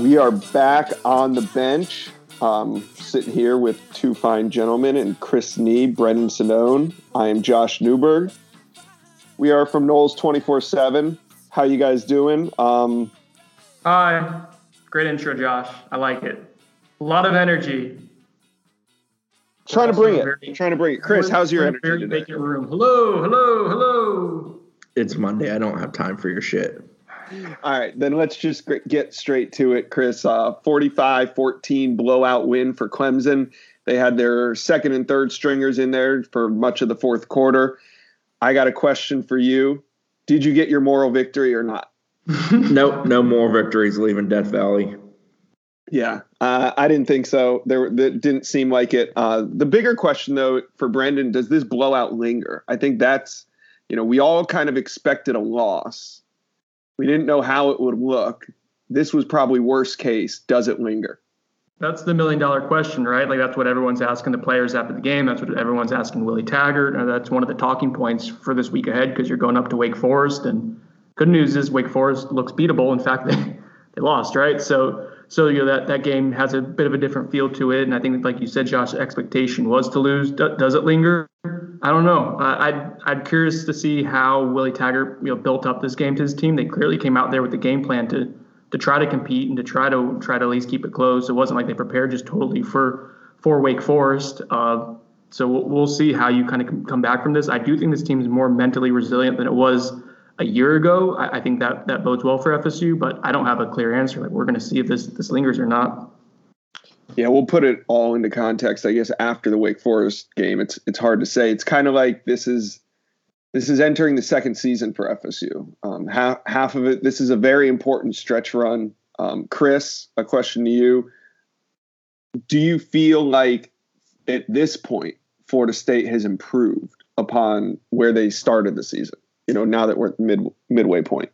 We are back on the bench, um, sitting here with two fine gentlemen and Chris Nee, Brendan Sonnone. I am Josh Newberg. We are from Noles 24 7. How you guys doing? Um, Hi. Great intro, Josh. I like it. A lot of energy. trying to bring it. Very- trying to bring it. Chris, how's your we're energy Very today? vacant room. Hello, hello, hello. It's Monday. I don't have time for your shit. All right, then let's just get straight to it, Chris. Uh, 45-14 blowout win for Clemson. They had their second and third stringers in there for much of the fourth quarter. I got a question for you. Did you get your moral victory or not? Nope, no more victories leaving Death Valley. Yeah, uh, I didn't think so. There, that didn't seem like it. Uh, the bigger question, though, for Brendan, does this blowout linger? I think that's, you know, we all kind of expected a loss. We didn't know how it would look. This was probably worst case. Does it linger? That's the million dollar question, right? Like that's what everyone's asking the players after the game. That's what everyone's asking Willie Taggart. And that's one of the talking points for this week ahead because you're going up to Wake Forest. And good news is Wake Forest looks beatable. In fact, they, they lost, right? So so you know that that game has a bit of a different feel to it. And I think, like you said, Josh, expectation was to lose. Do, does it linger? I don't know. Uh, I'd I'd curious to see how Willie Taggart you know built up this game to his team. They clearly came out there with the game plan to to try to compete and to try to try to at least keep it close. It wasn't like they prepared just totally for for Wake Forest. Uh, so we'll, we'll see how you kind of come back from this. I do think this team is more mentally resilient than it was a year ago. I, I think that that bodes well for FSU, but I don't have a clear answer. Like we're going to see if this this lingers or not. Yeah, we'll put it all into context. I guess after the Wake Forest game, it's it's hard to say. It's kind of like this is this is entering the second season for FSU. Um, half half of it. This is a very important stretch run. Um, Chris, a question to you: Do you feel like at this point Florida State has improved upon where they started the season? You know, now that we're at mid midway point.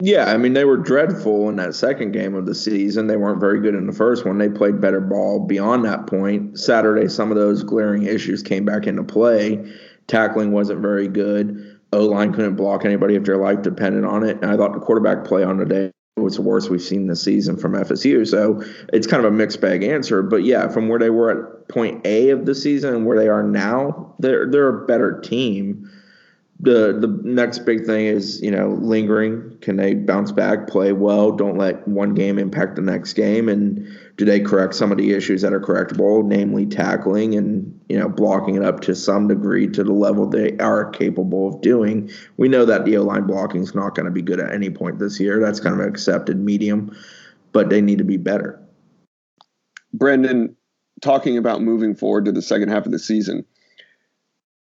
Yeah, I mean they were dreadful in that second game of the season. They weren't very good in the first one. They played better ball beyond that point. Saturday, some of those glaring issues came back into play. Tackling wasn't very good. O line couldn't block anybody if their life depended on it. And I thought the quarterback play on today was the worst we've seen this season from FSU. So it's kind of a mixed bag answer. But yeah, from where they were at point A of the season and where they are now, they're they're a better team the the next big thing is you know lingering. Can they bounce back, play well? Don't let one game impact the next game. And do they correct some of the issues that are correctable, namely tackling and you know blocking it up to some degree to the level they are capable of doing? We know that the O line blocking is not going to be good at any point this year. That's kind of an accepted medium, but they need to be better. Brendan, talking about moving forward to the second half of the season,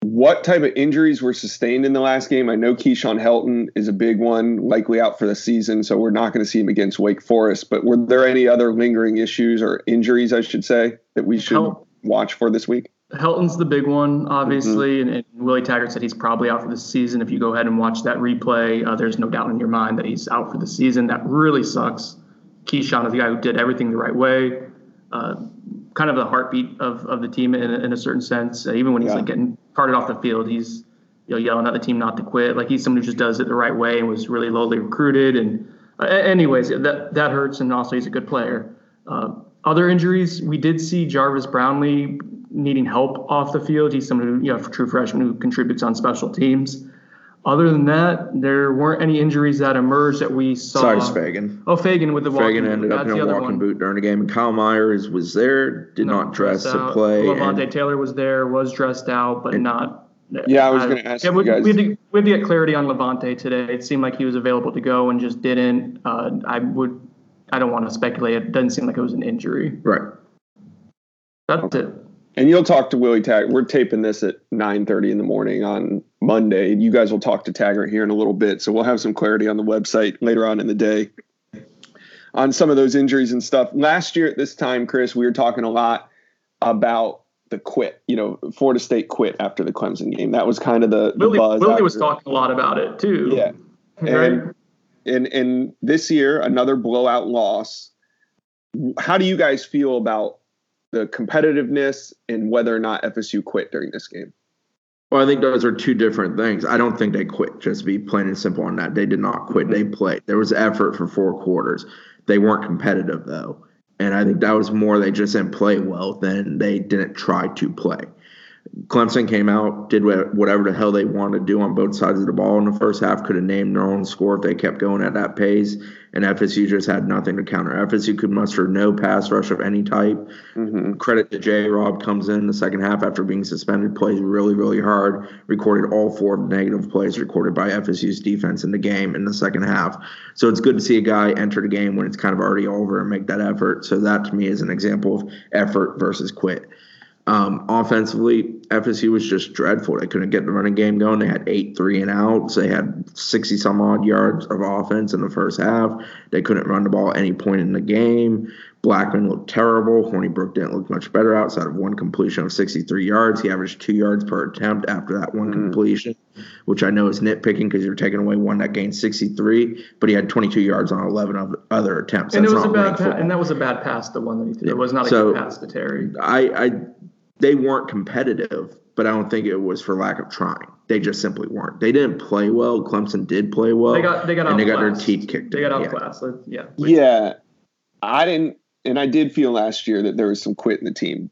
what type of injuries were sustained in the last game? I know Keyshawn Helton is a big one, likely out for the season, so we're not going to see him against Wake Forest. But were there any other lingering issues or injuries, I should say, that we should Hel- watch for this week? Helton's the big one, obviously, and, and Willie Taggart said he's probably out for the season. If you go ahead and watch that replay, uh, there's no doubt in your mind that he's out for the season. That really sucks. Keyshawn is the guy who did everything the right way, uh, kind of the heartbeat of, of the team in, a- in a certain sense. Uh, even when he's Yeah. like getting carted off the field, he's you know yelling at the team not to quit. Like he's someone who just does it the right way and was really lowly recruited. And uh, anyways, that that hurts. And also he's a good player. Uh, other injuries, we did see Jarvis Brownlee needing help off the field. He's someone who, you know, true freshman who contributes on special teams. Other than that, there weren't any injuries that emerged that we saw. Cyrus Fagan. Oh, Fagan with the walking Fagan boot. ended up That's in a walking one. boot during the game, and Kyle Myers was there, did No, not dress to out. play. Levonta and- Taylor was there, was dressed out, but not. Yeah, I was gonna ask yeah, you we, guys- We had, to, we had to get clarity on Levonta today. It seemed like he was available to go and just didn't. Uh, I would. I don't want to speculate. It doesn't seem like it was an injury. right. That's it. And you'll talk to Willie Taggart. We're taping this at 9:30 in the morning on Monday. You guys will talk to Taggart here in a little bit, so we'll have some clarity on the website later on in the day on some of those injuries and stuff. Last year at this time, Chris, we were talking a lot about the quit. You know, Florida State quit after the Clemson game. That was kind of the, the Willie, buzz. Willie was talking a lot about it too. Yeah. Right? And, and and this year, another blowout loss. How do you guys feel about the competitiveness and whether or not FSU quit during this game? Well, I think those are two different things. I don't think they quit. Just be plain and simple on that, they did not quit. They played. There was effort for four quarters. They weren't competitive though, and I think that was more they just didn't play well than they didn't try to play. Clemson came out, did whatever the hell they wanted to do on both sides of the ball in the first half. Could have named their own score if they kept going at that pace. And FSU just had nothing to counter. FSU could muster no pass rush of any type. Mm-hmm. Credit to J. Rob comes in the second half after being suspended, plays really, really hard. Recorded all four negative plays recorded by FSU's defense in the game in the second half. So it's good to see a guy enter the game when it's kind of already over and make that effort. So that to me is an example of effort versus quit. Um, offensively, FSU was just dreadful. They couldn't get the running game going. They had eight three and outs. They had 60 some odd yards of offense in the first half. They couldn't run the ball at any point in the game. Blackman looked terrible. Hornibrook didn't look much better outside of one completion of 63 yards. He averaged two yards per attempt after that one mm. completion, which I know is nitpicking because you're taking away one that gained 63, but he had 22 yards on 11 of other attempts. And, it was a bad pa- and that was a bad pass, the one that he threw. Yeah. It was not a so, good pass to Terry. I, I they weren't competitive, but I don't think it was for lack of trying. They just simply weren't. They didn't play well. Clemson did play well. They got they got and they got their teeth kicked. They got outclassed. Yeah. Yeah. Yeah. I didn't, and I did feel last year that there was some quit in the team.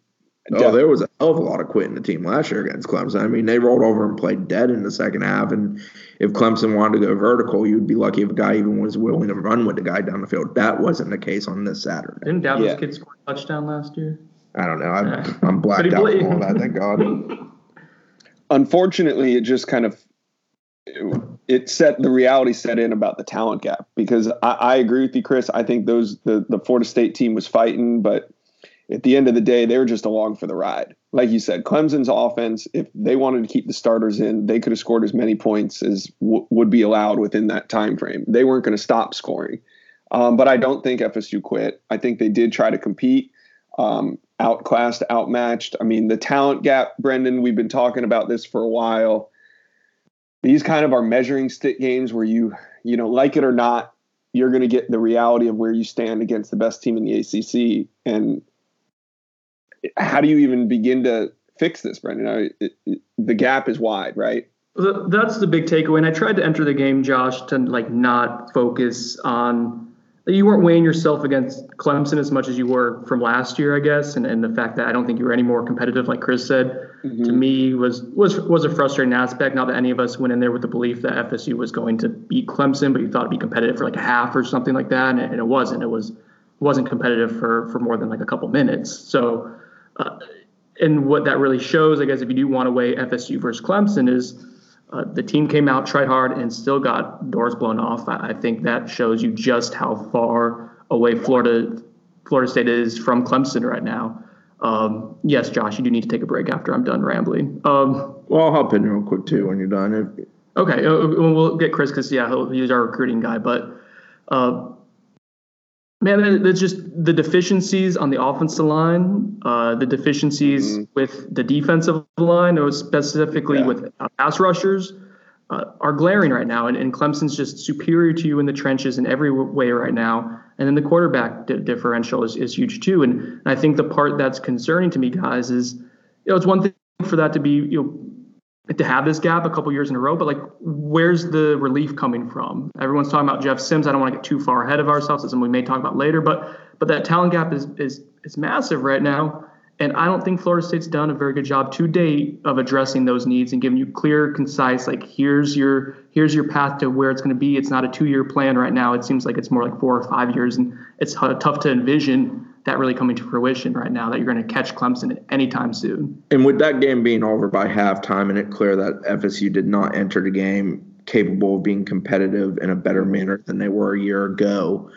Definitely. Oh, there was a hell of a lot of quit in the team last year against Clemson. I mean, they rolled over and played dead in the second half. And if Clemson wanted to go vertical, you'd be lucky if a guy even was willing to run with the guy down the field. That wasn't the case on this Saturday. Didn't Dallas yeah. kid score a touchdown last year? I don't know. I'm, I'm blacked out from all that. Thank God. Unfortunately, it just kind of it set the reality set in about the talent gap because I, I, agree with you, Chris. I think those the the Florida State team was fighting, but at the end of the day, they were just along for the ride. Like you said, Clemson's offense, if they wanted to keep the starters in, they could have scored as many points as w- would be allowed within that time frame. They weren't going to stop scoring. Um, but I don't think FSU quit. I think they did try to compete. Um, outclassed, outmatched. I mean, the talent gap, Brendan, we've been talking about this for a while. These kind of are measuring stick games where you, you know, like it or not, you're going to get the reality of where you stand against the best team in the ACC. And how do you even begin to fix this, Brendan? I, it, it, the gap is wide, right? That's the big takeaway. And I tried to enter the game, Josh, to like not focus on you weren't weighing yourself against Clemson as much as you were from last year, I guess, and, and the fact that I don't think you were any more competitive, like Chris said, mm-hmm. to me was was was a frustrating aspect. Not that any of us went in there with the belief that FSU was going to beat Clemson, but you thought it'd be competitive for like a half or something like that, and it, and it wasn't. It was wasn't competitive for for more than like a couple minutes. So, uh, and what that really shows, I guess, if you do want to weigh FSU versus Clemson, is uh, the team came out, tried hard, and still got doors blown off. I, I, think that shows you just how far away Florida Florida State is from Clemson right now. Um, yes, Josh, you do need to take a break after I'm done rambling. Um, well, I'll hop in real quick too when you're done. Okay, uh, we'll get Chris because yeah, he'll, he's our recruiting guy. But uh, Man, it's just the deficiencies on the offensive line, uh, the deficiencies mm-hmm. with the defensive line, or specifically yeah. with uh, pass rushers, uh, are glaring right now. And, and, Clemson's just superior to you in the trenches in every way right now. And then the quarterback differential is, is huge too. And, and I think the part that's concerning to me, guys, is you know it's one thing for that to be you know to have this gap a couple years in a row, but like, where's the relief coming from? Everyone's talking about Jeff Sims. I don't want to get too far ahead of ourselves. It's something we may talk about later, but but that talent gap is is is massive right now, and I don't think Florida State's done a very good job to date of addressing those needs and giving you clear, concise, like here's your here's your path to where it's going to be. It's not a two year plan right now. It seems like it's more like four or five years, and it's tough to envision that really coming to fruition right now that you're going to catch Clemson anytime soon. And with that game being over by halftime and it clear that FSU did not enter the game capable of being competitive in a better manner than they were a year ago,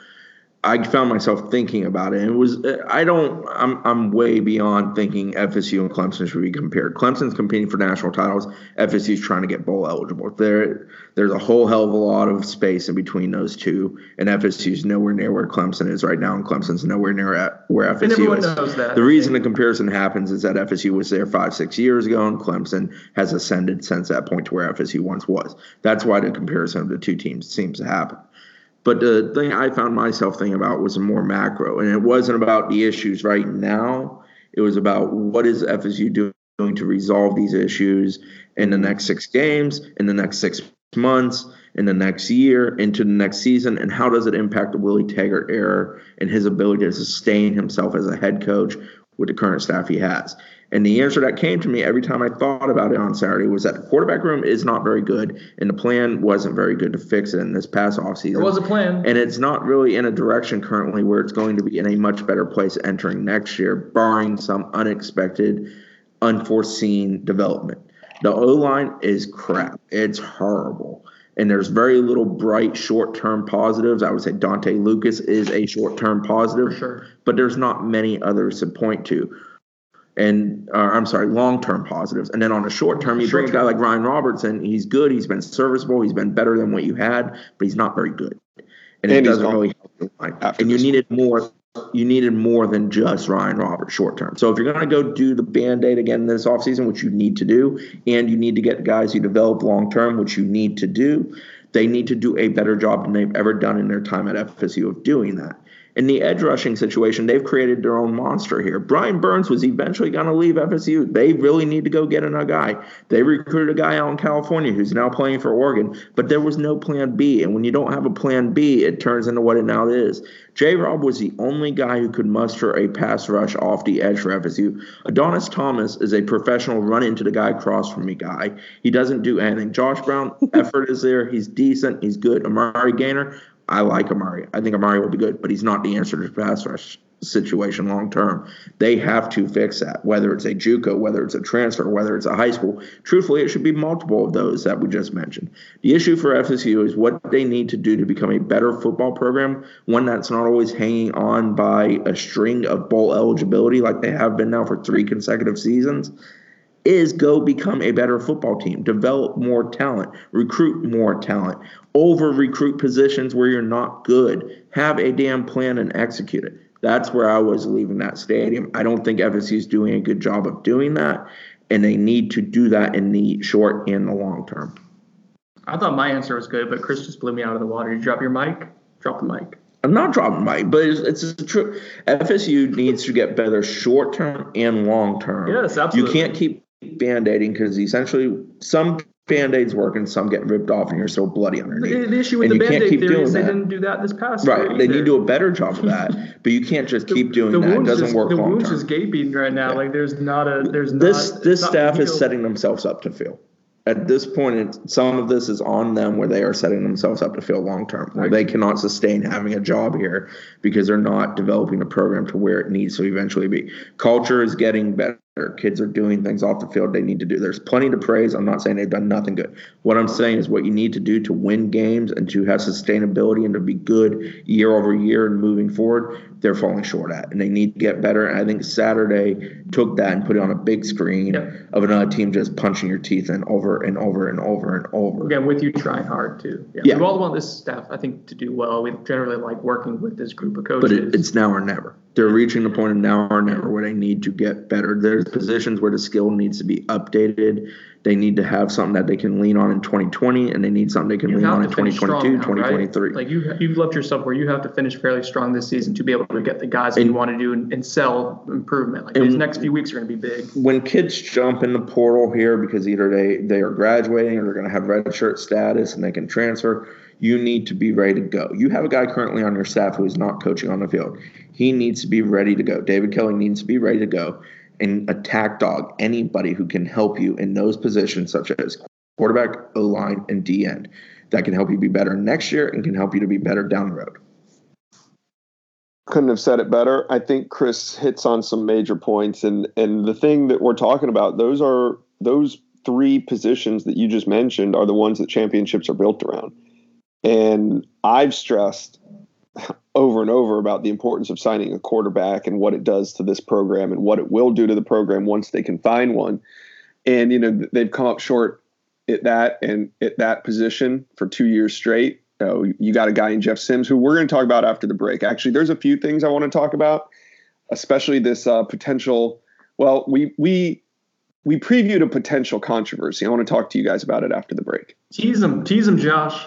I found myself thinking about it. And it was I don't I'm I'm way beyond thinking FSU and Clemson should be compared. Clemson's competing for national titles. FSU's trying to get bowl eligible. There there's a whole hell of a lot of space in between those two, and FSU's nowhere near where Clemson is right now, and Clemson's nowhere near where FSU is. The reason the comparison happens is that FSU was there five six years ago, and Clemson has ascended since that point to where FSU once was. That's why the comparison of the two teams seems to happen. But the thing I found myself thinking about was more macro, and it wasn't about the issues right now. It was about what is FSU doing to resolve these issues in the next six games, in the next six months, in the next year, into the next season, and how does it impact the Willie Taggart era and his ability to sustain himself as a head coach with the current staff he has? And the answer that came to me every time I thought about it on Saturday was that the quarterback room is not very good, and the plan wasn't very good to fix it in this past offseason. There was a plan. And it's not really in a direction currently where it's going to be in a much better place entering next year, barring some unexpected, unforeseen development. The O line is crap. It's horrible. And there's very little bright short term positives. I would say Dontae Lucas is a short term positive, sure. but there's not many others to point to and uh, I'm sorry, long term positives. And then on a short term, you bring a guy like Ryan Robertson. He's good. He's been serviceable. He's been better than what you had, but he's not very good. And, And it doesn't really help your line. And you needed more. You needed more than just Ryan Roberts short term. So if you're going to go do the band aid again this offseason, which you need to do, and you need to get guys you develop long term, which you need to do, they need to do a better job than they've ever done in their time at FSU of doing that. In the edge rushing situation, they've created their own monster here. Brian Burns was eventually going to leave FSU. They really need to go get another guy. They recruited a guy out in California who's now playing for Oregon, but there was no plan B. And when you don't have a plan B, it turns into what it now is. J. Rob was the only guy who could muster a pass rush off the edge for FSU. Adonis Thomas is a professional run into the guy across from me guy. He doesn't do anything. Josh Brown, effort is there. He's decent. He's good. Amari Gainer, I like Amari. I think Amari will be good, but he's not the answer to the pass rush situation long term. They have to fix that, whether it's a JUCO, whether it's a transfer, whether it's a high school. Truthfully, it should be multiple of those that we just mentioned. The issue for FSU is what they need to do to become a better football program, one that's not always hanging on by a string of bowl eligibility like they have been now for three consecutive seasons is go become a better football team, develop more talent, recruit more talent, over recruit positions where you're not good, have a damn plan and execute it. That's where I was leaving that stadium. I don't think FSU is doing a good job of doing that, and they need to do that in the short and the long term. I thought my answer was good, but Chris just blew me out of the water. You drop your mic? Drop the mic. I'm not dropping Mike, but it's, it's true. FSU needs to get better short term and long term. Yes, absolutely. You can't keep band aiding because essentially some band aids work and some get ripped off and you're still bloody underneath. The, the issue with And the band-aid keep theory is they that. didn't do that this past Right. year They need to do a better job of that, but you can't just keep doing the that. It doesn't just, work The long wound's term. just gaping right now. Yeah. Like there's not a there's This not, this staff is setting themselves up to fail. At this point, some of this is on them where they are setting themselves up to fail long term, where they cannot sustain having a job here because they're not developing a program to where it needs to eventually be. Culture is getting better. Kids are doing things off the field they need to do. There's plenty to praise. I'm not saying they've done nothing good. What I'm saying is what you need to do to win games and to have sustainability and to be good year over year and moving forward, they're falling short at. And they need to get better. And I think Saturday took that and put it on a big screen of another team just punching your teeth in over and over and over and over. Again, with you trying hard too. Yeah. Yeah. We all want this staff, I think, to do well. We generally like working with this group of coaches. But it, it's now or never. They're reaching the point of now or never where they need to get better. There's positions where the skill needs to be updated. They need to have something that they can lean on in 2020, and they need something they can you lean on in 2022, strong now, right? 2023. Like you, you've left yourself where you have to finish fairly strong this season to be able to get the guys that And- you want to do and, and sell improvement. Like these next few weeks are going to be big. when kids jump in the portal here because either they they are graduating or they're going to have red shirt status and they can transfer you need to be ready to go you have a guy currently on your staff who is not coaching on the field he needs to be ready to go david kelly needs to be ready to go and attack dog anybody who can help you in those positions such as quarterback o line and d end that can help you be better next year and can help you to be better down the road couldn't have said it better. I think Chris hits on some major points, and and the thing that we're talking about, those are those three positions that you just mentioned are the ones that championships are built around. And I've stressed over and over about the importance of signing a quarterback and what it does to this program and what it will do to the program once they can find one. And you know they've come up short at that and at that position for two years straight. Oh, you got a guy in Jeff Sims who we're going to talk about after the break. Actually, there's a few things I want to talk about, especially this uh, potential. Well, we we we previewed a potential controversy. I want to talk to you guys about it after the break. Tease them, tease them, Josh.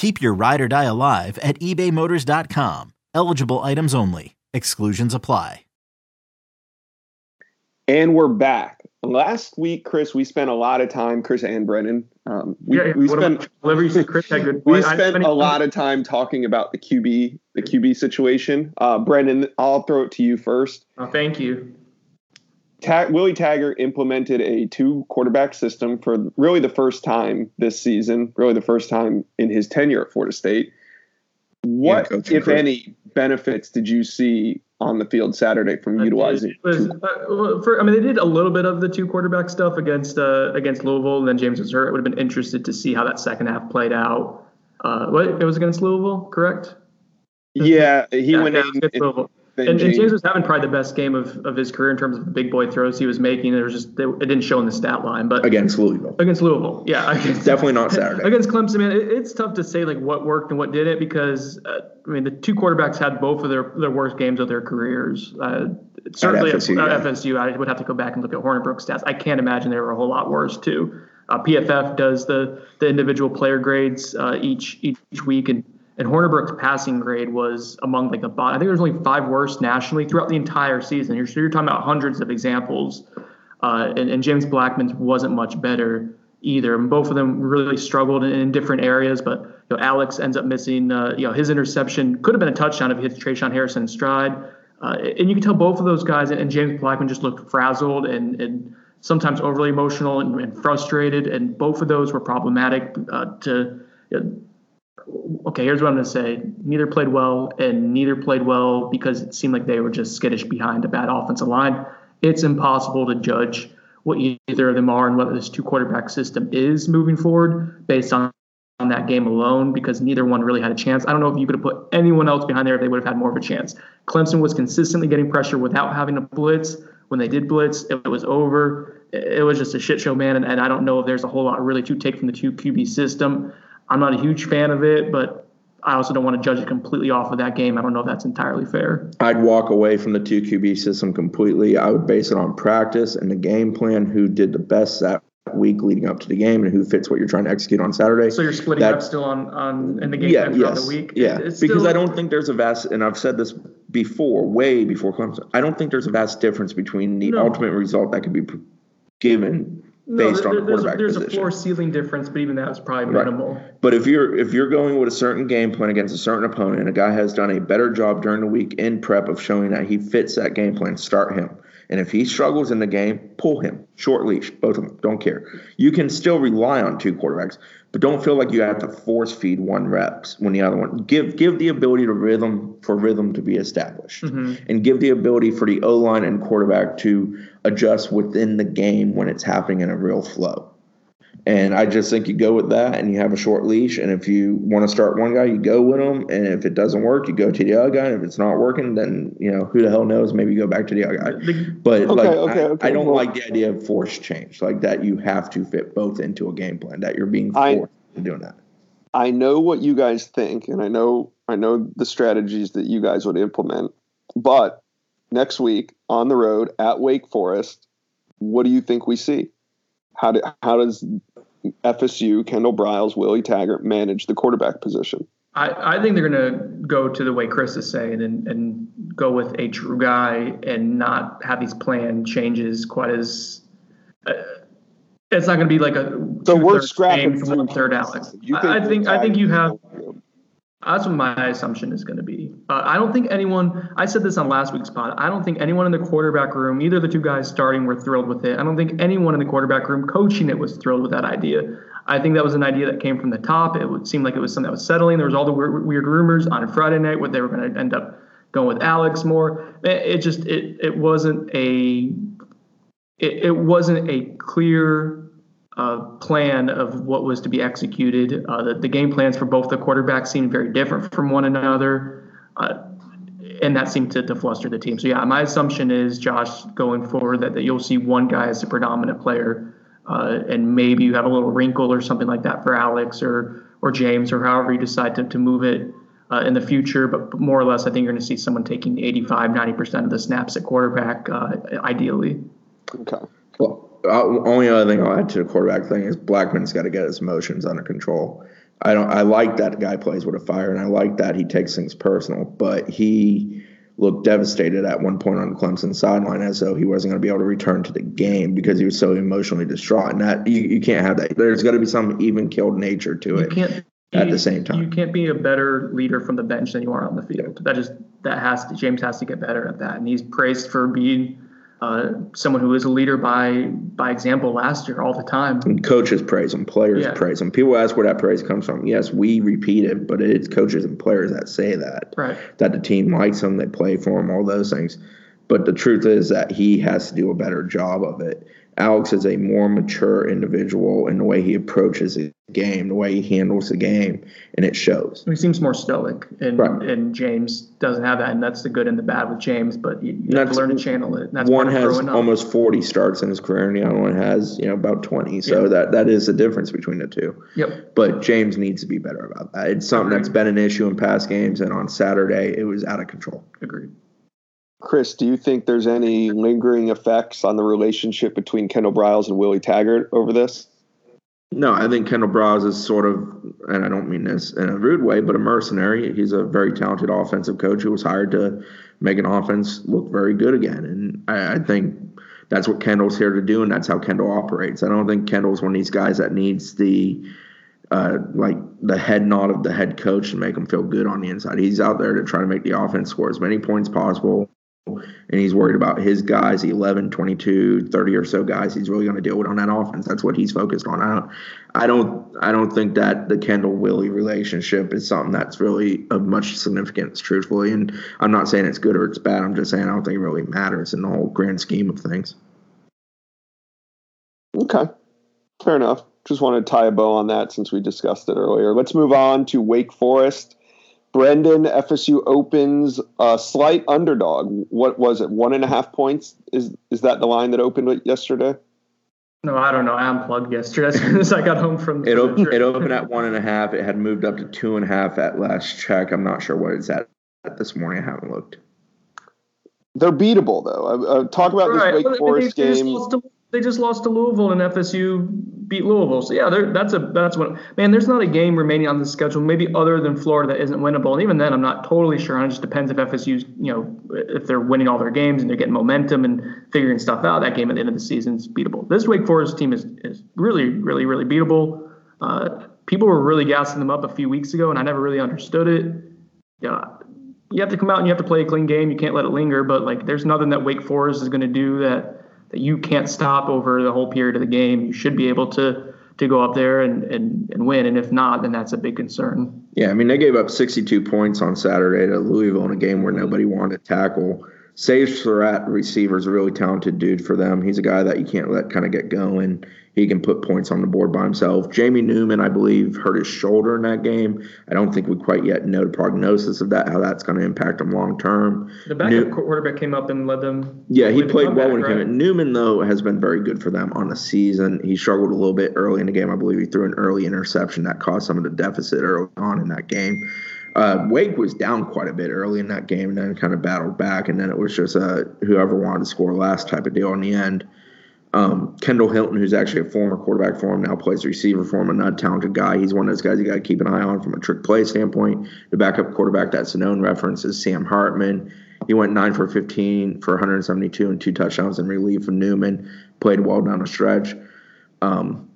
Keep your ride or die alive at ebaymotors.com. Eligible items only. Exclusions apply. And we're back. Last week, Chris, we spent a lot of time, Chris and Brennan. Um, we, yeah, yeah. we spent whatever you said, Chris had good. We spent a lot of time talking about the QB, the QB situation. Uh, Brennan, I'll throw it to you first. Oh, thank you. Ta- Willie Taggart implemented a two quarterback system for really the first time this season, really the first time in his tenure at Florida State. What, yeah, if any, benefits did you see on the field Saturday from utilizing? Was, uh, for, I mean, they did a little bit of the two quarterback stuff against uh, against Louisville, and then James was hurt. I would have been interested to see how that second half played out. Uh, what it was against Louisville, correct? Yeah, he yeah, went in and, and, James was having probably the best game of, of his career in terms of the big boy throws he was making. It was just it didn't show in the stat line, but against Louisville, against Louisville, yeah, against, definitely not Saturday against Clemson. Man, it, it's tough to say like what worked and what didn't because uh, I mean the two quarterbacks had both of their their worst games of their careers. Uh, certainly at FSU, at, yeah. FSU, I would have to go back and look at Hornibrook stats. I can't imagine they were a whole lot worse too. Uh, PFF does the the individual player grades uh, each each week and and Hornibrook's passing grade was among like the bottom. I think there's only five worst nationally throughout the entire season. You're, you're talking about hundreds of examples, uh, and, and, James Blackman's wasn't much better either. And both of them really struggled in, in different areas. But you know, Alex ends up missing. Uh, you know, his interception could have been a touchdown if he hit Tre'Shaun Harrison stride. Uh, and you can tell both of those guys and, and James Blackman just looked frazzled and, and sometimes overly emotional and, and, frustrated. And both of those were problematic uh, to. You know, okay, here's what I'm going to say. Neither played well, and neither played well because it seemed like they were just skittish behind a bad offensive line. It's impossible to judge what either of them are and whether this two quarterback system is moving forward based on, on that game alone because neither one really had a chance. I don't know if you could have put anyone else behind there if they would have had more of a chance. Clemson was consistently getting pressure without having to blitz. When they did blitz, it was over. It was just a shit show, man. And, and I don't know if there's a whole lot really to take from the two QB system. I'm not a huge fan of it, but I also don't want to judge it completely off of that game. I don't know if that's entirely fair. I'd walk away from the two QB system completely. I would base it on practice and the game plan, who did the best that week leading up to the game and who fits what you're trying to execute on Saturday. So you're splitting that, up still on, on in the game yeah, plan yes, the week? Yeah, it's because still, I don't think there's a vast, and I've said this before, way before Clemson, I don't think there's a vast difference between the no. ultimate result that could be given based no, there, on there's quarterback a, there's position. a floor ceiling difference, but even that's probably minimal. Right. But if you're if you're going with a certain game plan against a certain opponent, a guy has done a better job during the week in prep of showing that he fits that game plan, start him. And if he struggles in the game, pull him. Short leash, both of them. Don't care. You can still rely on two quarterbacks, but don't feel like you have to force feed one reps when the other one. Give give the ability to rhythm for rhythm to be established, mm-hmm. and give the ability for the O line and quarterback to adjust within the game when it's happening in a real flow. And I just think you go with that and you have a short leash. And if you want to start one guy, you go with him. And if it doesn't work, you go to the other guy. And if it's not working, then, you know, who the hell knows? Maybe you go back to the other guy. But okay, like, okay, I, okay, I, don't well, like the idea of force change, like that you have to fit both into a game plan, that you're being forced I, to doing that. I know what you guys think, and I know I know the strategies that you guys would implement. But next week on the road at Wake Forest, what do you think we see? How do, how does FSU, Kendall Briles, Willie Taggart manage the quarterback position? I, I think they're going to go to the way Chris is saying and, and go with a true guy and not have these plan changes quite as. Uh, it's not going to be like a so we're scrapping from one third Alex. I think I think you have. That's what my assumption is going to be. Uh, I don't think anyone. I said this on last week's pod. I don't think anyone in the quarterback room, either the two guys starting, were thrilled with it. I don't think anyone in the quarterback room coaching it was thrilled with that idea. I think that was an idea that came from the top. It would seem like it was something that was settling. There was all the weird, weird rumors on Friday night what they were going to end up going with Alex more. It, it just it it wasn't a it, it wasn't a clear uh, plan of what was to be executed. Uh, the, the, game plans for both the quarterbacks seemed very different from one another, uh, and that seemed to, to, fluster the team. So yeah, my assumption is Josh going forward that, that you'll see one guy as the predominant player, uh, and maybe you have a little wrinkle or something like that for Alex or or James or however you decide to, to move it. Uh, in the future, but more or less, I think you're going to see someone taking 85, 90% of the snaps at quarterback, uh, ideally. Okay. Well, uh, only other thing I'll add to the quarterback thing is Blackman's got to get his emotions under control. I don't. I like that guy plays with a fire, and I like that he takes things personal. But he looked devastated at one point on the Clemson sideline, as though he wasn't going to be able to return to the game because he was so emotionally distraught. And that you, you can't have that. There's got to be some even killed nature to it. You can't. At the same time, you can't be a better leader from the bench than you are on the field. That just that has to James has to get better at that, and he's praised for being uh, someone who is a leader by by example last year all the time. And coaches praise him, players yeah. praise him. People ask where that praise comes from. Yes, we repeat it, but it's coaches and players that say that. Right. That the team likes him, they play for him, all those things. But the truth is that he has to do a better job of it. Alex is a more mature individual in the way he approaches the game, the way he handles the game, and it shows. He seems more stoic, and right. and James doesn't have that, and that's the good and the bad with James. But you, you have to learn to channel it. that's one has almost forty starts in his career, and the other one has you know about twenty. So that that is the difference between the two. Yep. But James needs to be better about that. It's something Agreed. that's been an issue in past games, and on Saturday it was out of control. Agreed. Chris, do you think there's any lingering effects on the relationship between Kendall Briles and Willie Taggart over this? No, I think Kendall Briles is sort of, and I don't mean this in a rude way, but a mercenary. He's a very talented offensive coach who was hired to make an offense look very good again. And I, I think that's what Kendall's here to do, and that's how Kendall operates. I don't think Kendall's one of these guys that needs the uh, like the head nod of the head coach to make him feel good on the inside. He's out there to try to make the offense score as many points possible and he's worried about his guys 11 22 30 or so guys he's really going to deal with on that offense. That's what he's focused on. I don't i don't i don't think that the kendall willie relationship is something that's really of much significance truthfully. And i'm not saying it's good or it's bad. I'm just saying i don't think it really matters in the whole grand scheme of things. Okay. Fair enough. Just wanted to tie a bow on that since we discussed it earlier. Let's move on to wake forest Brendan, FSU opens a slight underdog. What was it? One and a half points? Is is that the line that opened yesterday? No, I don't know. I unplugged yesterday as soon as I got home from. It opened. It opened at one and a half. It had moved up to two and a half at last check. I'm not sure what it's at this morning. I haven't looked. They're beatable though. Uh, uh, talk about right. this Wake Forest game they just lost to Louisville and FSU beat Louisville. So yeah, that's a that's what man. There's not a game remaining on the schedule, maybe other than Florida, that isn't winnable. And even then, I'm not totally sure. It just depends if FSU's you know if they're winning all their games and they're getting momentum and figuring stuff out. That game at the end of the season is beatable. This Wake Forest team is is really really really beatable. Uh, people were really gassing them up a few weeks ago, and I never really understood it. Yeah, you have to come out and you have to play a clean game. You can't let it linger. But like, there's nothing that Wake Forest is going to do that that you can't stop over the whole period of the game. You should be able to to go up there and, and, and win. And if not, then that's a big concern. Yeah, I mean they gave up 62 points on Saturday to Louisville in a game where nobody wanted to tackle. Sage Surratt, receiver, is a really talented dude for them. He's a guy that you can't let kind of get going he can put points on the board by himself. Jamie Newman, I believe, hurt his shoulder in that game. I don't think we quite yet know the prognosis of that, how that's going to impact him long term. The backup New- quarterback came up and led them. Yeah, he played well when he came in. Newman, though, has been very good for them on the season. He struggled a little bit early in the game. I believe he threw an early interception that caused some of the deficit early on in that game. Uh, Wake was down quite a bit early in that game and then kind of battled back. And then it was just uh, whoever wanted to score last type of deal in the end. Um, Kendall Hinton, who's actually a former quarterback for him, now plays receiver for him. Another talented guy. He's one of those guys you got to keep an eye on from a trick play standpoint. The backup quarterback that's a known reference is Sam Hartman. He went nine for 15 for 172 and two touchdowns in relief of Newman. Played well down the stretch. Um,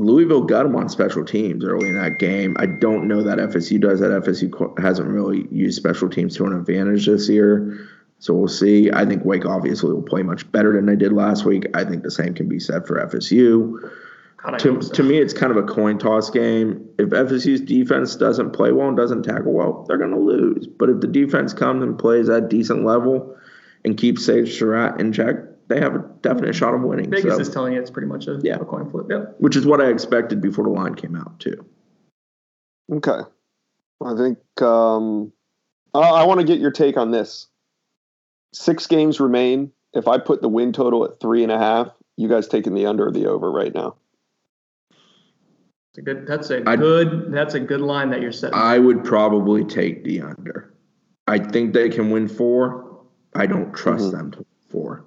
Louisville got him on special teams early in that game. I don't know that FSU does that. FSU hasn't really used special teams to an advantage this year. So we'll see. I think Wake obviously will play much better than they did last week. I think the same can be said for FSU. God, to, so. to me, it's kind of a coin toss game. If FSU's defense doesn't play well and doesn't tackle well, they're going to lose. But if the defense comes and plays at a decent level and keeps Sage Surratt in check, they have a definite shot of winning. Vegas so, is telling you it's pretty much a, yeah. a coin flip. Yep. Which is what I expected before the line came out too. Okay. I think um, I, I want to get your take on this. Six games remain. If I put the win total at three and a half, you guys taking the under or the over right now? It's a good. That's a I'd, good. That's a good line that you're setting. I would probably take the under. I think they can win four. I don't trust mm-hmm. them to win four.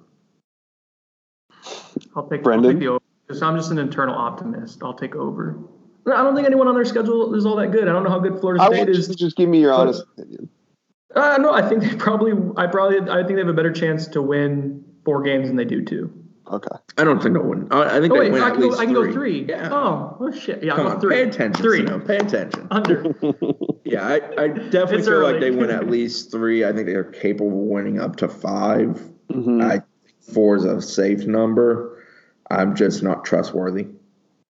I'll take, Brendan? I'll take the over. Because I'm just an internal optimist. I'll take over. I don't think anyone on their schedule is all that good. I don't know how good Florida State is. Just give me your honest opinion. Uh, no, I think they probably. I probably. I think they have a better chance to win four games than they do two. Okay. I don't think they'll win. I think oh, wait, they win I can, go, I can go three. Yeah. Oh, oh shit. Yeah, Come on, three. Pay attention. Three. You know, pay attention. Under. yeah, I, I definitely it's feel early. like they win at least three. I think they're capable of winning up to 5 mm-hmm. I four is a safe number. I'm just not trustworthy.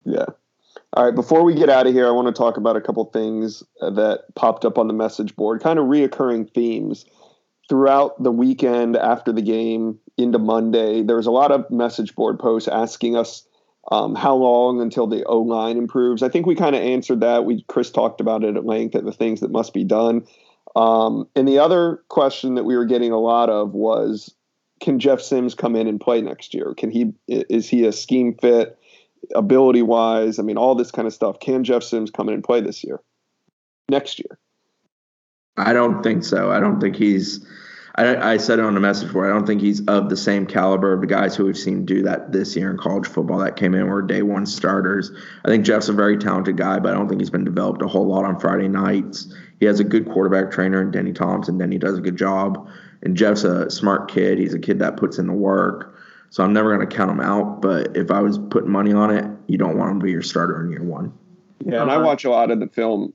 Yeah. All right. Before we get out of here, I want to talk about a couple things that popped up on the message board, kind of reoccurring themes throughout the weekend after the game into Monday. There was a lot of message board posts asking us um, how long until the O line improves. I think we kind of answered that. We Chris talked about it at length at the things that must be done. Um, and the other question that we were getting a lot of was can Jeff Sims come in and play next year? Can he is he a scheme fit ability wise? I mean, all this kind of stuff. Can Jeff Sims come in and play this year? Next year? I don't think so. I don't think he's I, I said it on a message board. I don't think he's of the same caliber of the guys who we've seen do that this year in college football that came in were day one starters. I think Jeff's a very talented guy, but I don't think he's been developed a whole lot on Friday nights. He has a good quarterback trainer in Denny Thompson. Denny does a good job. And Jeff's a smart kid. He's a kid that puts in the work. So I'm never going to count him out. But if I was putting money on it, you don't want him to be your starter in year one. Yeah, and I uh-huh. watch a lot of the film,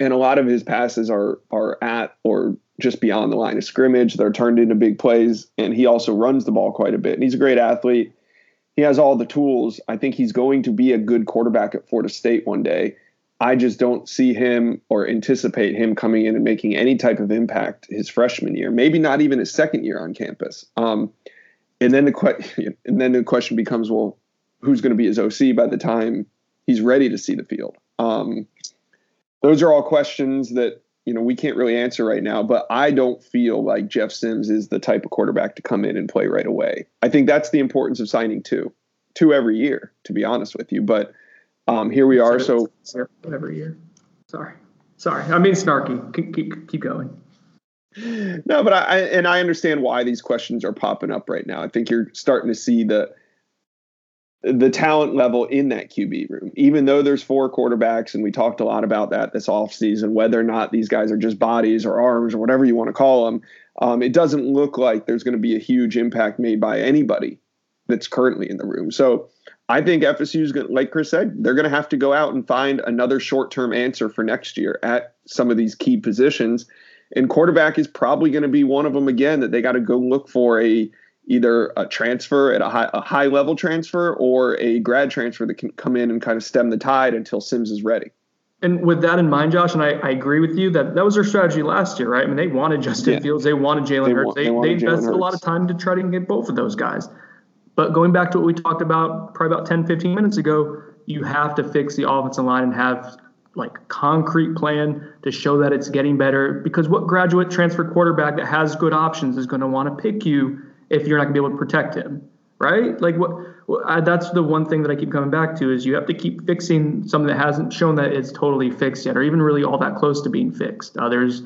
and a lot of his passes are are at or just beyond the line of scrimmage. They're turned into big plays, and he also runs the ball quite a bit. And he's a great athlete. He has all the tools. I think he's going to be a good quarterback at Florida State one day. I just don't see him or anticipate him coming in and making any type of impact his freshman year. Maybe not even his second year on campus. Um, and then the que- and then the question becomes, well, who's going to be his OC by the time he's ready to see the field? Um, those are all questions that you know we can't really answer right now. But I don't feel like Jeff Sims is the type of quarterback to come in and play right away. I think that's the importance of signing two, two every year, to be honest with you. But um, here we are. So every year. Sorry, sorry. I mean snarky. Keep keep keep going. No, but I and I understand why these questions are popping up right now. I think you're starting to see the the talent level in that QB room. Even though there's four quarterbacks, and we talked a lot about that this offseason, whether or not these guys are just bodies or arms or whatever you want to call them, um, it doesn't look like there's going to be a huge impact made by anybody that's currently in the room. So I think FSU is going to, like Chris said, they're going to have to go out and find another short term answer for next year at some of these key positions. And quarterback is probably going to be one of them again that they got to go look for a either a transfer at a high, a high level transfer or a grad transfer that can come in and kind of stem the tide until Sims is ready. And with that in mind, Josh, and I, I, agree with you that that was their strategy last year, right? I mean, they wanted Justin yeah. Fields, they wanted Jalen Hurts, they, they, they invested Hurts. a lot of time to try to get both of those guys. But going back to what we talked about probably about 10, 15 minutes ago, you have to fix the offensive line and have like concrete plan to show that it's getting better. Because what graduate transfer quarterback that has good options is going to want to pick you if you're not going to be able to protect him right? Like what I, that's the one thing that i keep coming back to is you have to keep fixing something that hasn't shown that it's totally fixed yet or even really all that close to being fixed. Uh, there's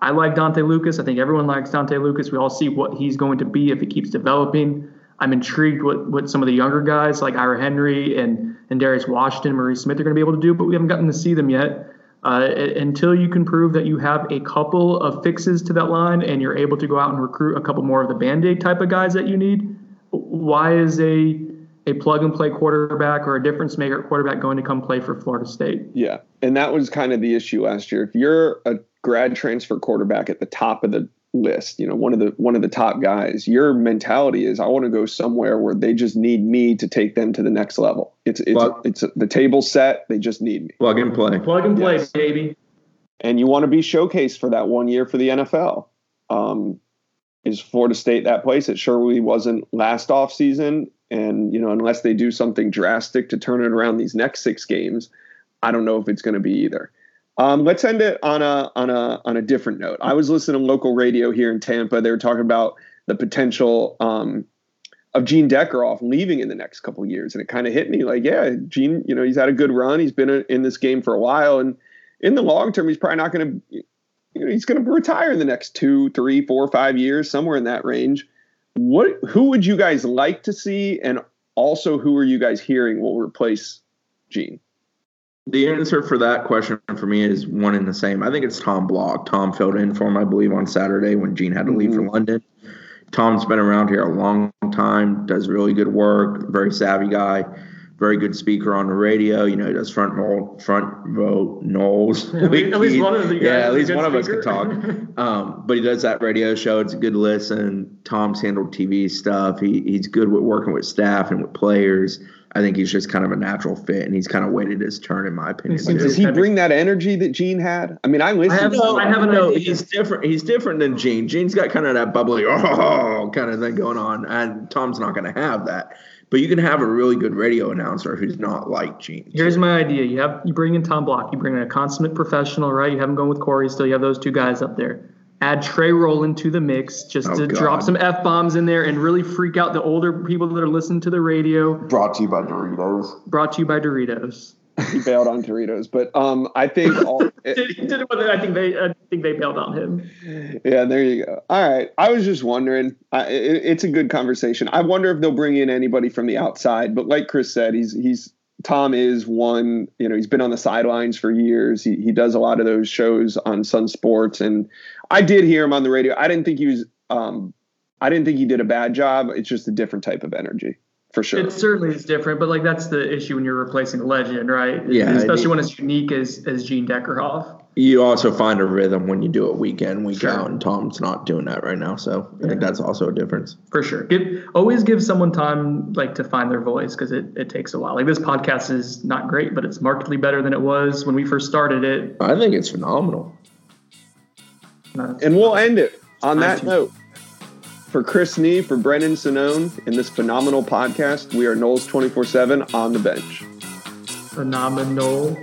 i like dontae lucas. I think everyone likes dontae lucas. We all see what he's going to be if he keeps developing I'm intrigued what, what some of the younger guys like Ira Henry and, and Darius Washington, Maurice Smith are going to be able to do, but we haven't gotten to see them yet. Uh, until you can prove that you have a couple of fixes to that line and you're able to go out and recruit a couple more of the band-aid type of guys that you need, why is a a plug and play quarterback or a difference maker quarterback going to come play for Florida State? Yeah, and that was kind of the issue last year. If you're a grad transfer quarterback at the top of the list, you know, one of the one of the top guys, your mentality is I want to go somewhere where they just need me to take them to the next level. It's it's plug, it's the table set, they just need me. Plug and play. Plug and play, yes. baby. And you want to be showcased for that one year for the NFL. Um, is Florida State that place? It surely wasn't last off season. And, you know, unless they do something drastic to turn it around these next six games, I don't know if it's going to be either. Um, let's end it on a on a on a different note. I was listening to local radio here in Tampa. They were talking about the potential um, of Gene Deckerhoff leaving in the next couple years, and it kind of hit me like, yeah, Gene, you know, he's had a good run. He's been in this game for a while, and in the long term, he's probably not going to, you know, he's going to retire in the next two, three, four, five years, somewhere in that range. What, who would you guys like to see, and also who are you guys hearing will replace Gene? The answer for that question for me is one and the same. I think it's Tom Block. Tom filled in for him, I believe, on Saturday when Gene had to leave mm-hmm. for London. Tom's been around here a long time, does really good work, very savvy guy, very good speaker on the radio. You know, he does front row, front row Noles. At least, at least one of the guys yeah, at least one speaker. of us can talk. um, but he does that radio show. It's a good listen. Tom's handled TV stuff. He he's good with working with staff and with players. I think he's just kind of a natural fit, and he's kind of waited his turn, in my opinion. Does he bring that energy that Gene had? I mean, I listen. I have, no, I have no. He's different. He's different than Gene. Gene's got kind of that bubbly, oh, kind of thing going on, and Tom's not going to have that. But you can have a really good radio announcer who's not like Gene. Here's my idea: you have you bring in Tom Block, you bring in a consummate professional, right? You have him going with Corey. Still, you have those two guys up there add Trey Roland to the mix just oh, to God. drop some F bombs in there and really freak out the older people that are listening to the radio. Brought to you by Doritos. Brought to you by Doritos. He bailed on Doritos, but um, I think all, it, I think they I think they bailed on him. Yeah, there you go. All right, I was just wondering. Uh, it, it's a good conversation. I wonder if they'll bring in anybody from the outside, but like Chris said, he's he's Tom is one, you know, he's been on the sidelines for years. He, he does a lot of those shows on Sun Sports. And I did hear him on the radio. I didn't think he was, um, I didn't think he did a bad job. It's just a different type of energy for sure. It certainly is different, but like that's the issue when you're replacing a legend, right? Yeah. Especially when it's unique as, as Gene Deckerhoff you also find a rhythm when you do it week in, week sure. out, and Tom's not doing that right now. So I think that's also a difference. For sure. Give always give someone time like to find their voice because it, it takes a while. Like this podcast is not great, but it's markedly better than it was when we first started it. I think it's phenomenal. and we'll end it on that note. For Chris Nee, for Brendan Sonnone, in this phenomenal podcast, we are Noles 24 7 on the bench. Phenomenal.